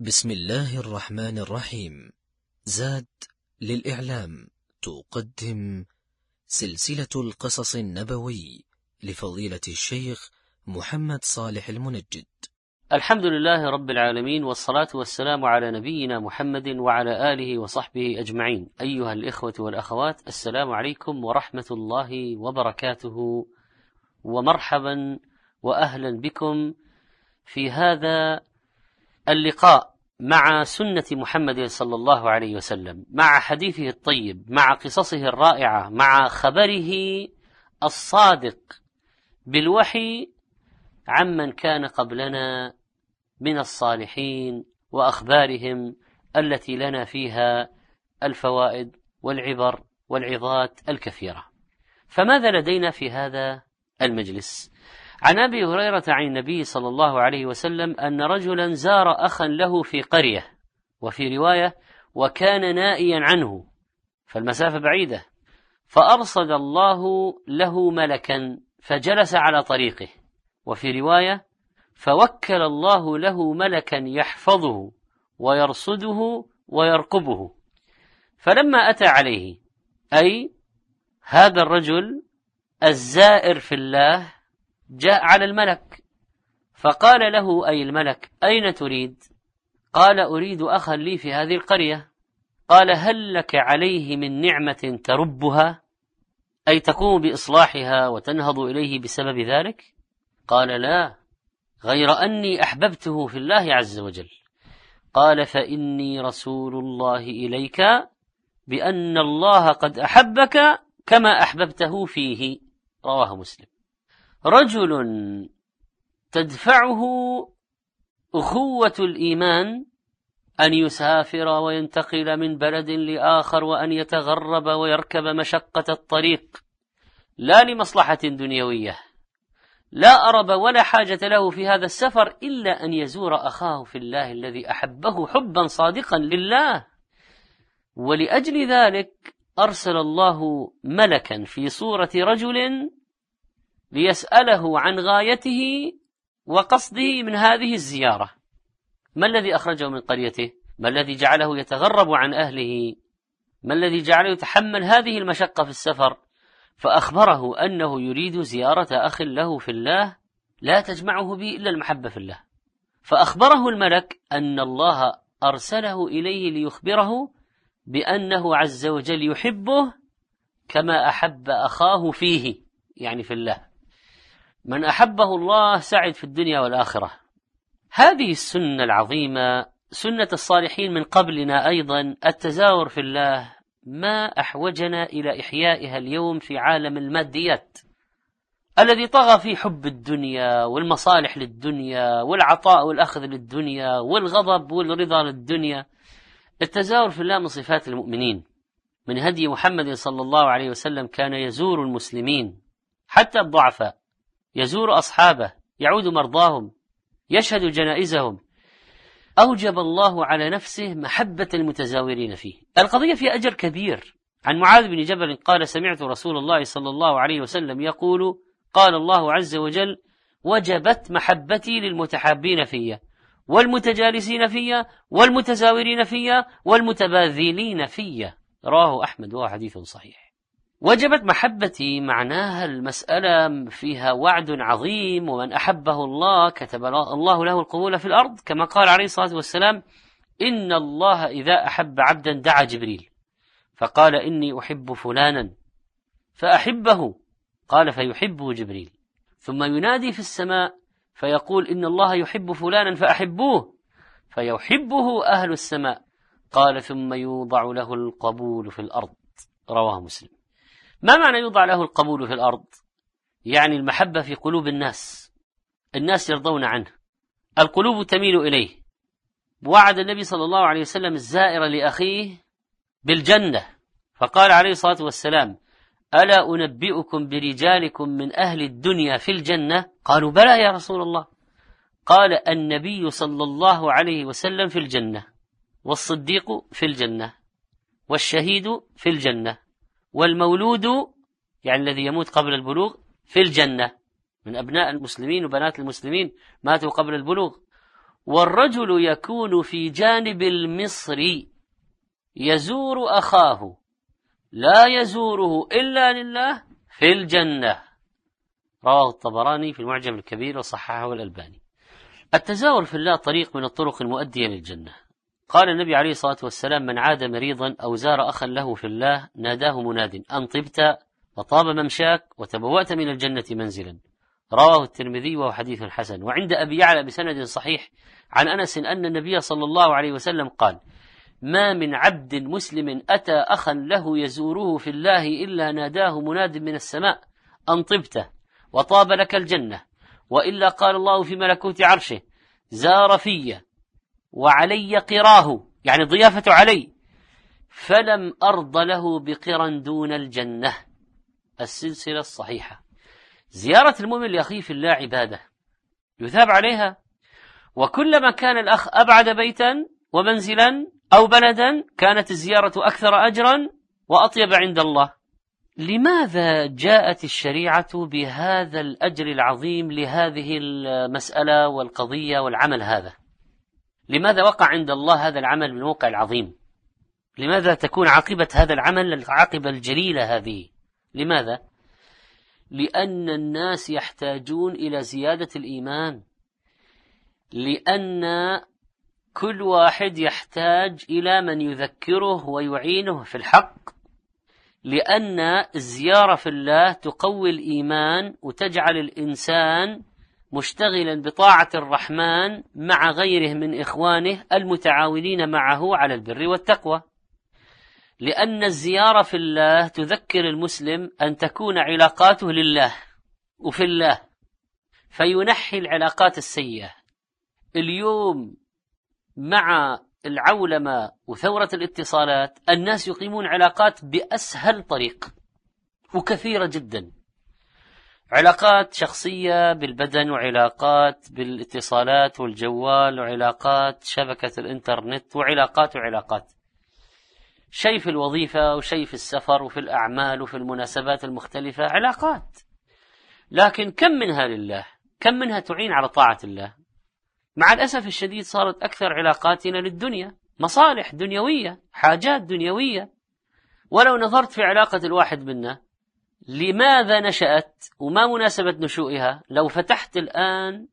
بسم الله الرحمن الرحيم. زاد للإعلام. تقدم سلسلة القصص النبوي لفضيلة الشيخ محمد صالح المنجد. الحمد لله رب العالمين والصلاة والسلام على نبينا محمد وعلى آله وصحبه أجمعين. أيها الإخوة والأخوات السلام عليكم ورحمة الله وبركاته. ومرحبا وأهلا بكم في هذا اللقاء مع سنة محمد صلى الله عليه وسلم مع حديثه الطيب مع قصصه الرائعة مع خبره الصادق بالوحي عمن كان قبلنا من الصالحين وأخبارهم التي لنا فيها الفوائد والعبر والعظات الكثيرة. فماذا لدينا في هذا المجلس؟ عن أبي هريرة عن النبي صلى الله عليه وسلم أن رجلا زار اخا له في قرية وفي رواية وكان نائيا عنه فالمسافة بعيده فأرصد الله له ملكا فجلس على طريقه وفي رواية فوكل الله له ملكا يحفظه ويرصده ويرقبه فلما أتى عليه أي هذا الرجل الزائر في الله جاء على الملك. فقال له أي الملك أين تريد؟ قال أريد أخا لي في هذه القرية. قال هل لك عليه من نعمة تربها؟ أي تقوم بإصلاحها وتنهض إليه بسبب ذلك؟ قال لا غير أني أحببته في الله عز وجل. قال فإني رسول الله إليك بأن الله قد أحبك كما أحببته فيه. رواه مسلم. رجل تدفعه أخوة الإيمان أن يسافر وينتقل من بلد لآخر وأن يتغرب ويركب مشقة الطريق لا لمصلحة دنيوية. لا أرب ولا حاجة له في هذا السفر إلا أن يزور أخاه في الله الذي أحبه حبا صادقا لله. ولأجل ذلك أرسل الله ملكا في صورة رجل ليسأله عن غايته وقصده من هذه الزيارة. ما الذي أخرجه من قريته؟ ما الذي جعله يتغرب عن أهله؟ ما الذي جعله يتحمل هذه المشقة في السفر؟ فأخبره أنه يريد زيارة أخ له في الله لا تجمعه به إلا المحبة في الله. فأخبره الملك أن الله أرسله إليه ليخبره بأنه عز وجل يحبه كما أحب أخاه فيه يعني في الله. من أحبه الله سعد في الدنيا والآخرة. هذه السنة العظيمة سنة الصالحين من قبلنا أيضا التزاور في الله ما أحوجنا إلى إحيائها اليوم في عالم الماديات الذي طغى فيه حب الدنيا والمصالح للدنيا والعطاء والأخذ للدنيا والغضب والرضا للدنيا. التزاور في الله من صفات المؤمنين. من هدي محمد صلى الله عليه وسلم كان يزور المسلمين حتى الضعفاء. يزور أصحابه يعود مرضاهم يشهد جنائزهم. أوجب الله على نفسه محبة المتزاورين فيه. القضية فيها أجر كبير. عن معاذ بن جبل قال سمعت رسول الله صلى الله عليه وسلم يقول قال الله عز وجل وجبت محبتي للمتحابين فيا والمتجالسين فيا والمتزاورين فيا والمتباذلين فيا رواه أحمد وهو حديث صحيح. وجبت محبتي معناها المسألة فيها وعد عظيم ومن أحبه الله كتب الله له القبول في الأرض. كما قال عليه الصلاة والسلام إن الله إذا أحب عبدا دعا جبريل. فقال إني أحب فلانا فأحبه. قال فيحبه جبريل. ثم ينادي في السماء فيقول إن الله يحب فلانا فأحبوه فيحبه أهل السماء. قال ثم يوضع له القبول في الأرض. رواه مسلم. ما معنى يوضع له القبول في الأرض؟ يعني المحبة في قلوب الناس. الناس يرضون عنه. القلوب تميل إليه. وعد النبي صلى الله عليه وسلم الزائر لأخيه بالجنة. فقال عليه الصلاة والسلام ألا أنبئكم برجالكم من أهل الدنيا في الجنة؟ قالوا بلى يا رسول الله. قال النبي صلى الله عليه وسلم في الجنة والصديق في الجنة والشهيد في الجنة. والمولود يعني الذي يموت قبل البلوغ في الجنة. من أبناء المسلمين وبنات المسلمين ماتوا قبل البلوغ. والرجل يكون في جانب المصري يزور أخاه. لا يزوره إلا لله في الجنة. رواه الطبراني في المعجم الكبير وصححه الألباني. التزاور في الله طريق من الطرق المؤدية للجنة. قال النبي عليه الصلاة والسلام من عاد مريضا أو زار أخا له في الله ناداه مناد أن طبت وطاب ممشاك وتبوأت من الجنة منزلا. رواه الترمذي وهو حديث حسن. وعند أبي يعلى بسند صحيح عن أنس أن النبي صلى الله عليه وسلم قال ما من عبد مسلم أتى أخا له يزوره في الله إلا ناداه مناد من السماء أن طبت وطاب لك الجنة وإلا قال الله في ملكوت عرشه زار في وعلي قراه يعني ضيافة علي. فلم أرض له بقرا دون الجنة. السلسلة الصحيحة. زيارة المؤمن لأخيه في الله عبادة. يثاب عليها. وكلما كان الأخ أبعد بيتا ومنزلا أو بلدا كانت الزيارة أكثر أجرا وأطيب عند الله. لماذا جاءت الشريعة بهذا الأجر العظيم لهذه المسألة والقضية والعمل هذا؟ لماذا وقع عند الله هذا العمل بالموقع العظيم؟ لماذا تكون عاقبة هذا العمل العاقبة الجليلة هذه؟ لماذا؟ لأن الناس يحتاجون إلى زيادة الإيمان. لأن كل واحد يحتاج إلى من يذكره ويعينه في الحق. لأن الزيارة في الله تقوي الإيمان وتجعل الإنسان مشتغلا بطاعة الرحمن مع غيره من إخوانه المتعاونين معه على البر والتقوى. لأن الزيارة في الله تذكر المسلم أن تكون علاقاته لله وفي الله فينحي العلاقات السيئة. اليوم مع العولمة وثورة الاتصالات الناس يقيمون علاقات بأسهل طريق وكثيرة جدا. علاقات شخصية بالبدن وعلاقات بالاتصالات والجوال وعلاقات شبكة الإنترنت وعلاقات وعلاقات. شيء في الوظيفة وشيء في السفر وفي الأعمال وفي المناسبات المختلفة علاقات. لكن كم منها لله؟ كم منها تعين على طاعة الله؟ مع الأسف الشديد صارت أكثر علاقاتنا للدنيا. مصالح دنيوية حاجات دنيوية. ولو نظرت في علاقة الواحد منا لماذا نشأت وما مناسبة نشوئها؟ لو فتحت الآن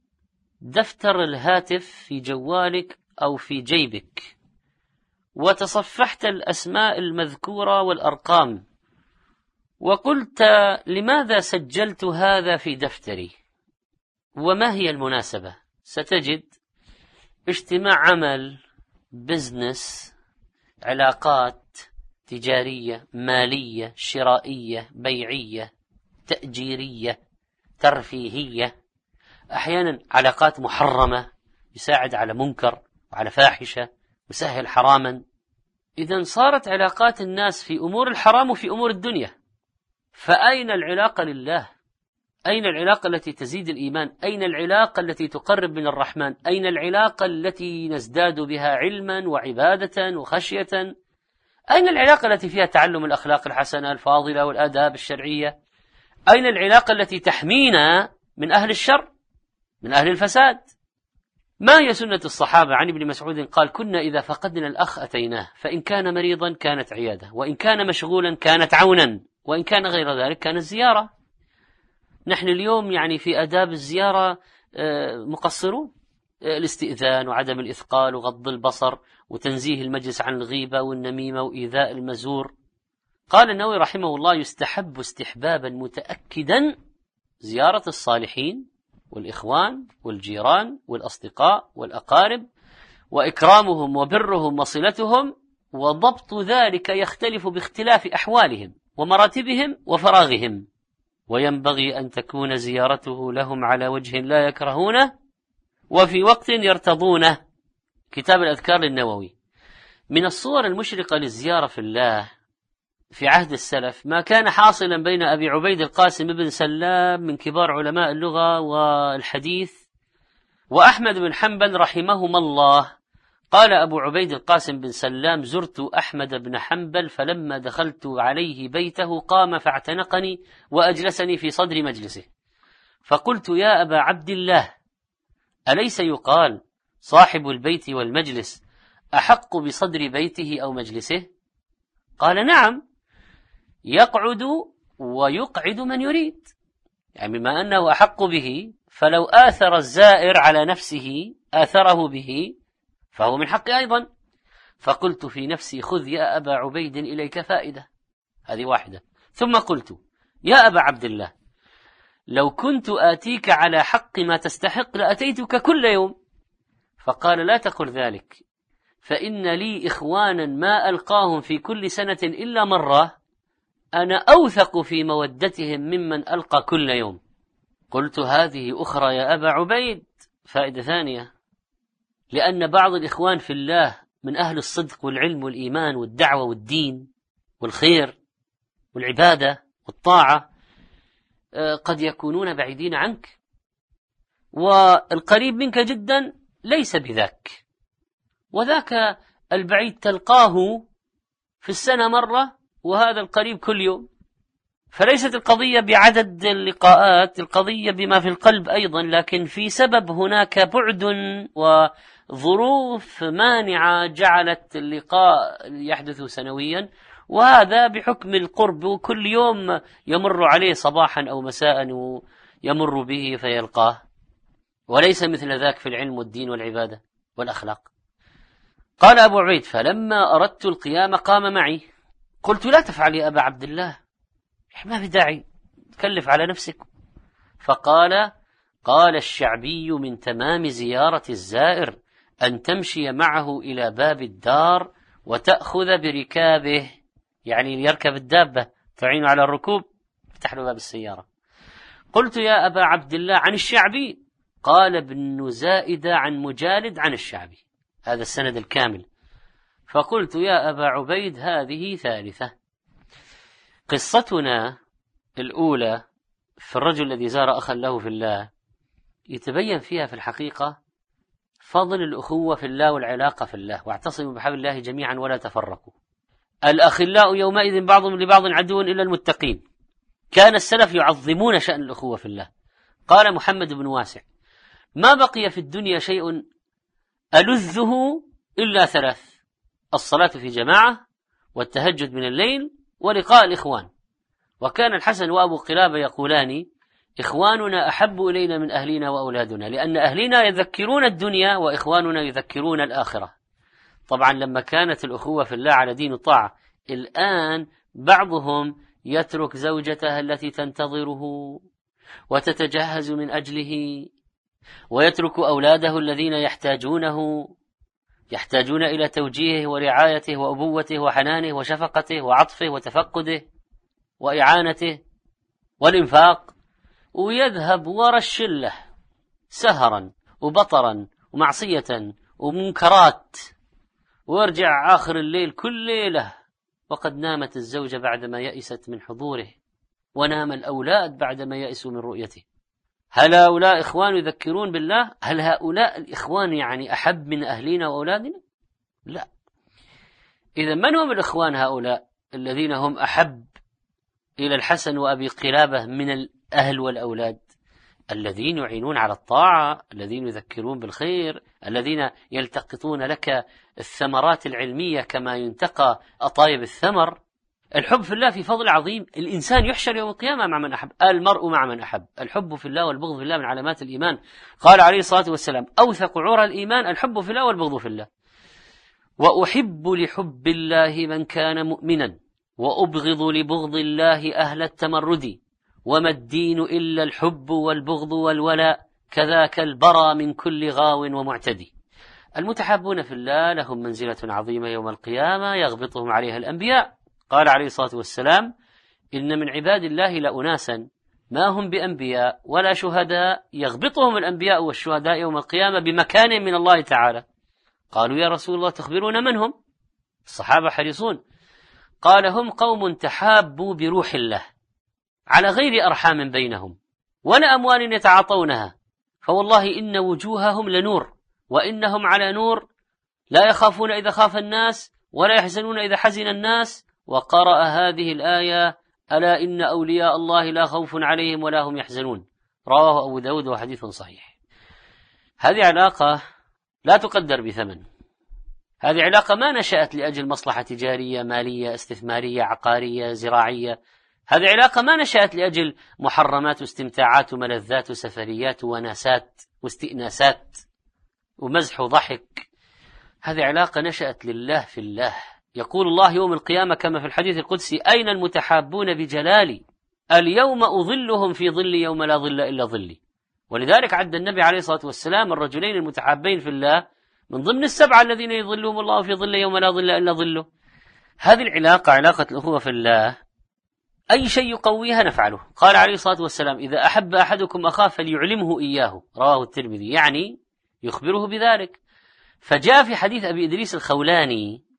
دفتر الهاتف في جوالك أو في جيبك وتصفحت الأسماء المذكورة والأرقام وقلت لماذا سجلت هذا في دفتري؟ وما هي المناسبة؟ ستجد اجتماع عمل بزنس علاقات تجارية مالية شرائية بيعية تأجيرية ترفيهية. أحيانا علاقات محرمة يساعد على منكر وعلى فاحشة وسهل حراما. إذا صارت علاقات الناس في أمور الحرام وفي أمور الدنيا فأين العلاقة لله؟ أين العلاقة التي تزيد الإيمان؟ أين العلاقة التي تقرب من الرحمن؟ أين العلاقة التي نزداد بها علما وعبادة وخشية؟ أين العلاقة التي فيها تعلم الأخلاق الحسنة الفاضلة والآداب الشرعية؟ أين العلاقة التي تحمينا من أهل الشر من أهل الفساد؟ ما هي سنة الصحابة؟ عن ابن مسعود قال كنا إذا فقدنا الأخ أتيناه فإن كان مريضا كانت عيادة وإن كان مشغولا كانت عونا وإن كان غير ذلك كانت زيارة. نحن اليوم يعني في آداب الزيارة آه، مقصرون آه، الاستئذان وعدم الإثقال وغض البصر وتنزيه المجلس عن الغيبة والنميمة وإيذاء المزور. قال النووي رحمه الله يستحب استحبابا متأكدا زيارة الصالحين والإخوان والجيران والأصدقاء والأقارب وإكرامهم وبرهم وصلتهم وضبط ذلك يختلف باختلاف أحوالهم ومراتبهم وفراغهم. وينبغي أن تكون زيارته لهم على وجه لا يكرهونه وفي وقت يرتضونه كتاب الأذكار للنووي. من الصور المشرقة للزيارة في الله في عهد السلف ما كان حاصلا بين أبي عبيد القاسم بن سلام من كبار علماء اللغة والحديث وأحمد بن حنبل رحمهما الله. قال أبو عبيد القاسم بن سلام زرت أحمد بن حنبل فلما دخلت عليه بيته قام فاعتنقني وأجلسني في صدر مجلسه. فقلت يا أبا عبد الله أليس يقال صاحب البيت والمجلس أحق بصدر بيته أو مجلسه؟ قال نعم يقعد ويقعد من يريد. يعني بما أنه أحق به فلو آثر الزائر على نفسه آثره به فهو من حقي أيضا. فقلت في نفسي خذ يا أبا عبيد إليك فائدة. هذه واحدة. ثم قلت يا أبا عبد الله لو كنت آتيك على حق ما تستحق لأتيتك كل يوم. فقال لا تقل ذلك. فإن لي إخوانا ما ألقاهم في كل سنة إلا مرة أنا أوثق في مودتهم ممن ألقى كل يوم. قلت هذه أخرى يا أبا عبيد. فائدة ثانية لأن بعض الإخوان في الله من أهل الصدق والعلم والإيمان والدعوة والدين والخير والعبادة والطاعة آه، قد يكونون بعيدين عنك. والقريب منك جدا ليس بذاك. وذاك البعيد تلقاه في السنة مرة وهذا القريب كل يوم. فليست القضية بعدد اللقاءات القضية بما في القلب أيضا لكن في سبب هناك بعد وظروف مانعة جعلت اللقاء يحدث سنويا. وهذا بحكم القرب وكل يوم يمر عليه صباحا أو مساء يمر به فيلقاه. وليس مثل ذاك في العلم والدين والعبادة والأخلاق. قال أبو عبيد فلما أردت القيام قام معي. قلت لا تفعل يا أبا عبد الله ما في داعي تكلف على نفسك. فقال قال الشعبي من تمام زيارة الزائر أن تمشي معه إلى باب الدار وتأخذ بركابه يعني يركب الدابة تعين على الركوب افتح له باب السيارة. قلت يا أبا عبد الله عن الشعبي قال ابن زائدة عن مجالد عن الشعبي. هذا السند الكامل. فقلت يا أبا عبيد هذه ثالثة. قصتنا الأولى في الرجل الذي زار أخا له في الله يتبين فيها في الحقيقة فضل الأخوة في الله والعلاقة في الله. واعتصموا بحبل الله جميعا ولا تفرقوا. الأخلاء يومئذ بعضهم لبعض عدو إلا المتقين. كان السلف يعظمون شأن الأخوة في الله. قال محمد بن واسع ما بقي في الدنيا شيء ألذه إلا ثلاث الصلاة في جماعة والتهجد من الليل ولقاء الإخوان. وكان الحسن وأبو قلابة يقولان إخواننا أحب إلينا من أهلنا وأولادنا لأن أهلنا يذكرون الدنيا وإخواننا يذكرون الآخرة. طبعا لما كانت الأخوة في الله على دين الطاعة الآن بعضهم يترك زوجته التي تنتظره وتتجهز من أجله ويترك أولاده الذين يحتاجونه يحتاجون إلى توجيهه ورعايته وأبوته وحنانه وشفقته وعطفه وتفقده وإعانته والإنفاق ويذهب ورا الشلة سهرا وبطرا ومعصية ومنكرات. ويرجع آخر الليل كل ليلة وقد نامت الزوجة بعدما يئست من حضوره ونام الأولاد بعدما يئسوا من رؤيته. هل هؤلاء إخوان يذكرون بالله؟ هل هؤلاء الإخوان يعني أحب من أهلنا وأولادنا؟ لا. إذا من هم الإخوان هؤلاء الذين هم أحب إلى الحسن وأبي قلابة من الأهل والأولاد؟ الذين يعينون على الطاعة الذين يذكرون بالخير الذين يلتقطون لك الثمرات العلمية كما ينتقى أطايب الثمر؟ الحب في الله في فضل عظيم. الإنسان يحشر يوم القيامة مع من أحب المرء مع من أحب. الحب في الله والبغض في الله من علامات الإيمان. قال عليه الصلاة والسلام أوثق عرى الإيمان الحب في الله والبغض في الله. وأحب لحب الله من كان مؤمنا وأبغض لبغض الله أهل التمرد. وما الدين إلا الحب والبغض والولاء كذاك البرى من كل غاو ومعتدي المتحابون في الله لهم منزلة عظيمة يوم القيامة يغبطهم عليها الأنبياء. قال عليه الصلاة والسلام إن من عباد الله لأناسا ما هم بأنبياء ولا شهداء يغبطهم الأنبياء والشهداء يوم القيامة بمكان من الله تعالى. قالوا يا رسول الله تخبرون من هم؟ الصحابة حريصون. قال هم قوم تحابوا بروح الله على غير أرحام بينهم ولا أموال يتعاطونها فوالله إن وجوههم لنور وإنهم على نور لا يخافون إذا خاف الناس ولا يحزنون إذا حزن الناس وقرأ هذه الآية ألا إن أولياء الله لا خوف عليهم ولا هم يحزنون. رواه أبو داود وحديث صحيح. هذه علاقة لا تقدر بثمن. هذه علاقة ما نشأت لأجل مصلحة تجارية مالية استثمارية عقارية زراعية. هذه علاقة ما نشأت لأجل محرمات واستمتاعات وملذات وسفريات وناسات واستئناسات ومزح وضحك. هذه علاقة نشأت لله في الله. يقول الله يوم القيامة كما في الحديث القدسي أين المتحابون بجلالي؟ اليوم أظلهم في ظل يوم لا ظل إلا ظلي. ولذلك عد النبي عليه الصلاة والسلام الرجلين المتحابين في الله من ضمن السبعة الذين يظلهم الله في ظل يوم لا ظل إلا ظله. هذه العلاقة علاقة الأخوة في الله. أي شيء يقويها نفعله. قال عليه الصلاة والسلام إذا أحب أحدكم أخاه فليعلمه إياه. رواه الترمذي. يعني يخبره بذلك. فجاء في حديث أبي إدريس الخولاني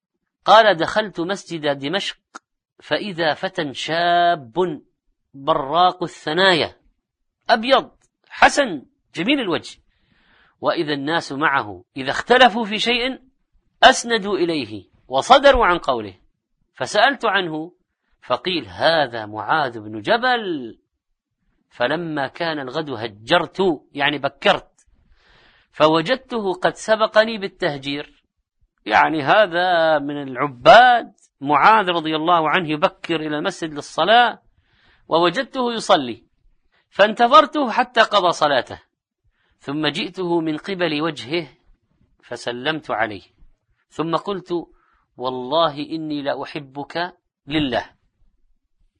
قال دخلت مسجد دمشق فإذا فتى شاب براق الثنايا أبيض حسن جميل الوجه. وإذا الناس معه إذا اختلفوا في شيء أسندوا إليه وصدروا عن قوله. فسألت عنه فقيل هذا معاذ بن جبل. فلما كان الغد هجرت يعني بكرت فوجدته قد سبقني بالتهجير. يعني هذا من العباد معاذ رضي الله عنه يبكر إلى المسجد للصلاة ووجدته يصلي. فانتظرته حتى قضى صلاته. ثم جئته من قبل وجهه فسلمت عليه. ثم قلت والله إني لأحبك لله.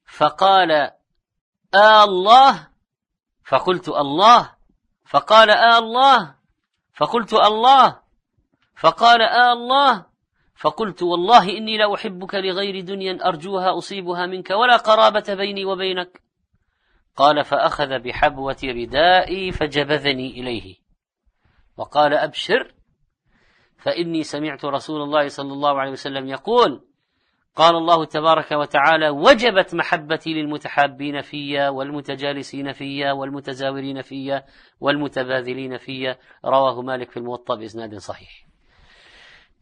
فقال آه الله؟ فقلت الله. فقال آه الله؟ فقلت الله. فقال آه الله. فقلت والله إني لا أحبك لغير دنيا أرجوها أصيبها منك ولا قرابة بيني وبينك. قال فأخذ بحبوة ردائي فجبذني إليه. وقال أبشر. فإني سمعت رسول الله صلى الله عليه وسلم يقول قال الله تبارك وتعالى وجبت محبتي للمتحابين فيا والمتجالسين فيا والمتزاورين فيا والمتباذلين فيا. رواه مالك في الموطأ بإسناد صحيح.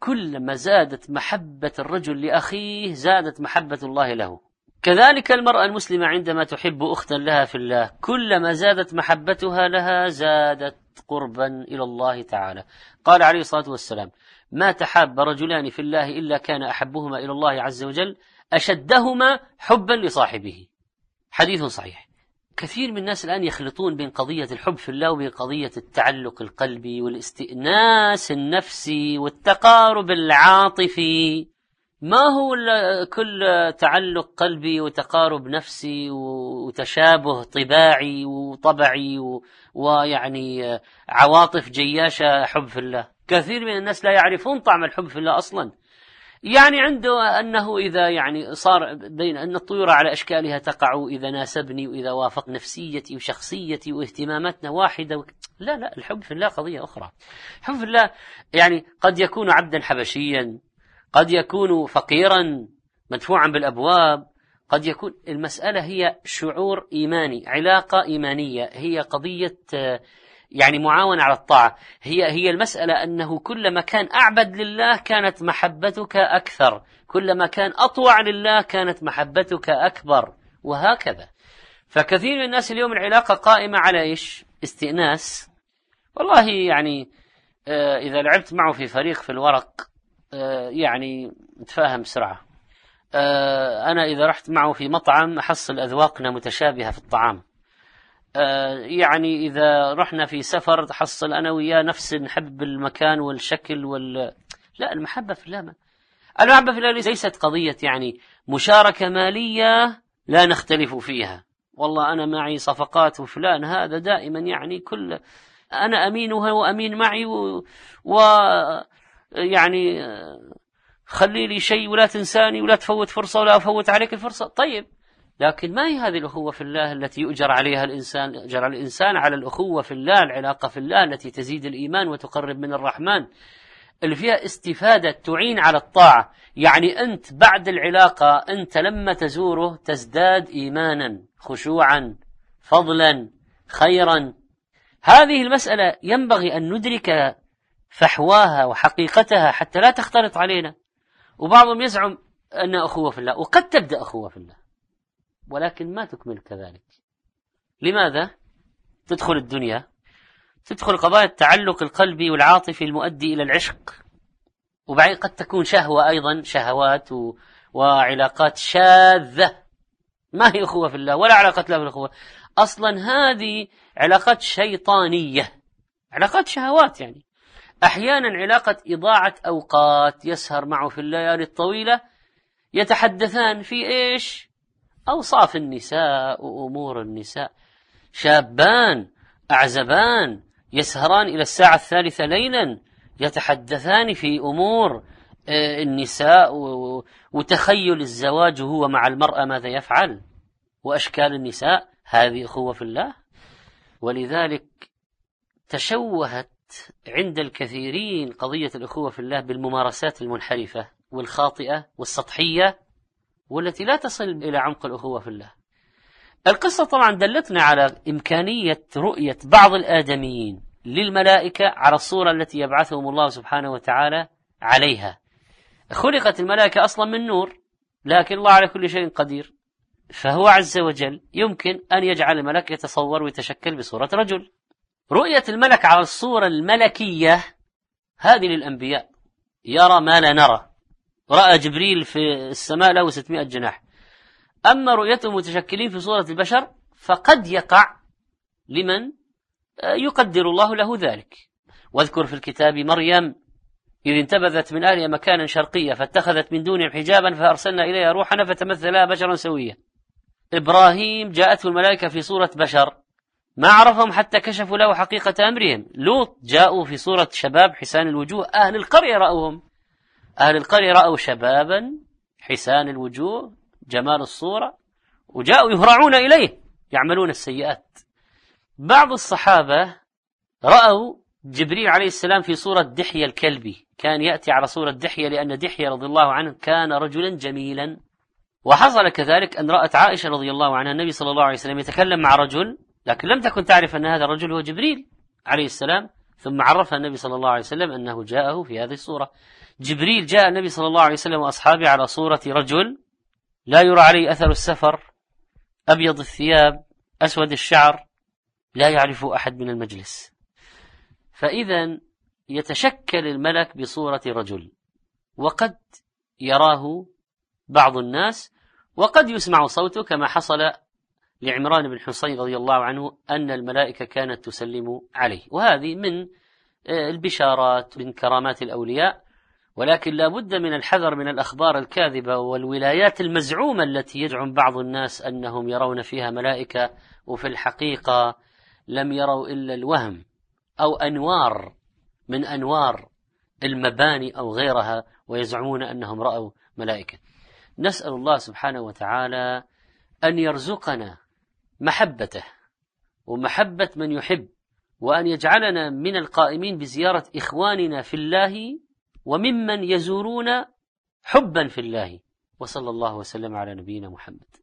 كلما زادت محبة الرجل لأخيه زادت محبة الله له. كذلك المرأة المسلمة عندما تحب أختا لها في الله كلما زادت محبتها لها زادت قربا إلى الله تعالى. قال عليه الصلاة والسلام ما تحاب رجلان في الله إلا كان أحبهما إلى الله عز وجل أشدهما حبا لصاحبه. حديث صحيح. كثير من الناس الآن يخلطون بين قضية الحب في الله وبين قضية التعلق القلبي والاستئناس النفسي والتقارب العاطفي. ما هو كل تعلق قلبي وتقارب نفسي وتشابه طباعي وطبعي ويعني عواطف جياشة حب في الله؟ كثير من الناس لا يعرفون طعم الحب في الله أصلا. يعني عنده أنه إذا يعني صار بين أن الطيور على أشكالها تقع إذا ناسبني وإذا وافق نفسيتي وشخصيتي واهتماماتنا واحدة و... لا لا الحب في الله قضية أخرى. الحب في الله يعني قد يكون عبدا حبشيا قد يكون فقيرا مدفوعا بالأبواب قد يكون المسألة هي شعور إيماني علاقة إيمانية هي قضية يعني معاونة على الطاعة. هي هي المسألة أنه كلما كان أعبد لله كانت محبتك أكثر. كلما كان أطوع لله كانت محبتك أكبر. وهكذا. فكثير من الناس اليوم العلاقة قائمة على إيش؟ استئناس. والله يعني آه، إذا لعبت معه في فريق في الورق آه، يعني نتفاهم بسرعة. آه، أنا إذا رحت معه في مطعم أحصل أذواقنا متشابهة في الطعام. يعني إذا رحنا في سفر تحصل أنا وياه نفس نحب المكان والشكل وال لا المحبة في الله ما. المحبة في الله ليست قضية يعني مشاركة مالية لا نختلف فيها والله أنا معي صفقات وفلان هذا دائما يعني كل أنا أمين وهو أمين معي و, و... يعني خلي لي شيء ولا تنساني ولا تفوت فرصة ولا أفوت عليك الفرصة طيب لكن ما هي هذه الأخوة في الله التي يؤجر عليها الإنسان؟ يؤجر الإنسان على الأخوة في الله العلاقة في الله التي تزيد الإيمان وتقرب من الرحمن. اللي فيها استفادة تعين على الطاعة. يعني أنت بعد العلاقة أنت لما تزوره تزداد إيمانا خشوعا فضلا خيرا. هذه المسألة ينبغي أن ندرك فحواها وحقيقتها حتى لا تختلط علينا. وبعضهم يزعم أن أخوة في الله. وقد تبدأ أخوة في الله. ولكن ما تكمل كذلك. لماذا؟ تدخل الدنيا تدخل قضايا التعلق القلبي والعاطفي المؤدي إلى العشق. وبعدين قد تكون شهوة أيضا شهوات و... وعلاقات شاذة. ما هي أخوة في الله؟ ولا علاقة لا بالأخوة. أصلا هذه علاقات شيطانية. علاقات شهوات يعني. أحيانا علاقة إضاعة أوقات يسهر معه في الليالي الطويلة يتحدثان في إيش؟ أوصاف النساء وأمور النساء. شابان أعزبان يسهران إلى الساعة الثالثة ليلا يتحدثان في أمور آه، النساء وتخيل الزواج هو مع المرأة ماذا يفعل؟ وأشكال النساء هذه أخوة في الله. ولذلك تشوهت عند الكثيرين قضية الأخوة في الله بالممارسات المنحرفة والخاطئة والسطحية. والتي لا تصل إلى عمق الأخوة في الله. القصة طبعا دلتنا على إمكانية رؤية بعض الآدميين للملائكة على الصورة التي يبعثهم الله سبحانه وتعالى عليها. خلقت الملائكة أصلا من نور لكن الله على كل شيء قدير. فهو عز وجل يمكن أن يجعل الملك يتصور ويتشكل بصورة رجل. رؤية الملك على الصورة الملكية هذه للأنبياء. يرى ما لا نرى. رأى جبريل في السماء له 600 جناح. أما رؤيته متشكلين في صورة البشر فقد يقع لمن؟ يقدر الله له ذلك. واذكر في الكتاب مريم إذ انتبذت من أهلها مكانا شرقيا فاتخذت من دونهم حجابا فأرسلنا إليها روحنا فتمثل لها بشرا سويا. إبراهيم جاءته الملائكة في صورة بشر ما عرفهم حتى كشفوا له حقيقة أمرهم. لوط جاءوا في صورة شباب حسان الوجوه أهل القرية رأوهم. أهل القرية رأوا شبابا حسان الوجوه جمال الصورة وجاءوا يهرعون إليه يعملون السيئات. بعض الصحابة رأوا جبريل عليه السلام في صورة دحية الكلبي. كان يأتي على صورة دحية لأن دحية رضي الله عنه كان رجلا جميلا. وحصل كذلك أن رأت عائشة رضي الله عنها النبي صلى الله عليه وسلم يتكلم مع رجل لكن لم تكن تعرف أن هذا الرجل هو جبريل عليه السلام ثم عرفها النبي صلى الله عليه وسلم أنه جاءه في هذه الصورة. جبريل جاء النبي صلى الله عليه وسلم وأصحابه على صورة رجل لا يرى عليه أثر السفر أبيض الثياب أسود الشعر لا يعرفه أحد من المجلس. فإذا يتشكل الملك بصورة رجل وقد يراه بعض الناس وقد يسمع صوته كما حصل لعمران بن حصين رضي الله عنه أن الملائكة كانت تسلم عليه. وهذه من آه، البشارات من كرامات الأولياء ولكن لا بد من الحذر من الأخبار الكاذبة والولايات المزعومة التي يزعم بعض الناس أنهم يرون فيها ملائكة وفي الحقيقة لم يروا إلا الوهم أو أنوار من أنوار المباني أو غيرها ويزعمون أنهم رأوا ملائكة. نسأل الله سبحانه وتعالى أن يرزقنا محبته ومحبة من يحب وأن يجعلنا من القائمين بزيارة إخواننا في الله وممن يزورون حبا في الله. وصلى الله وسلم على نبينا محمد.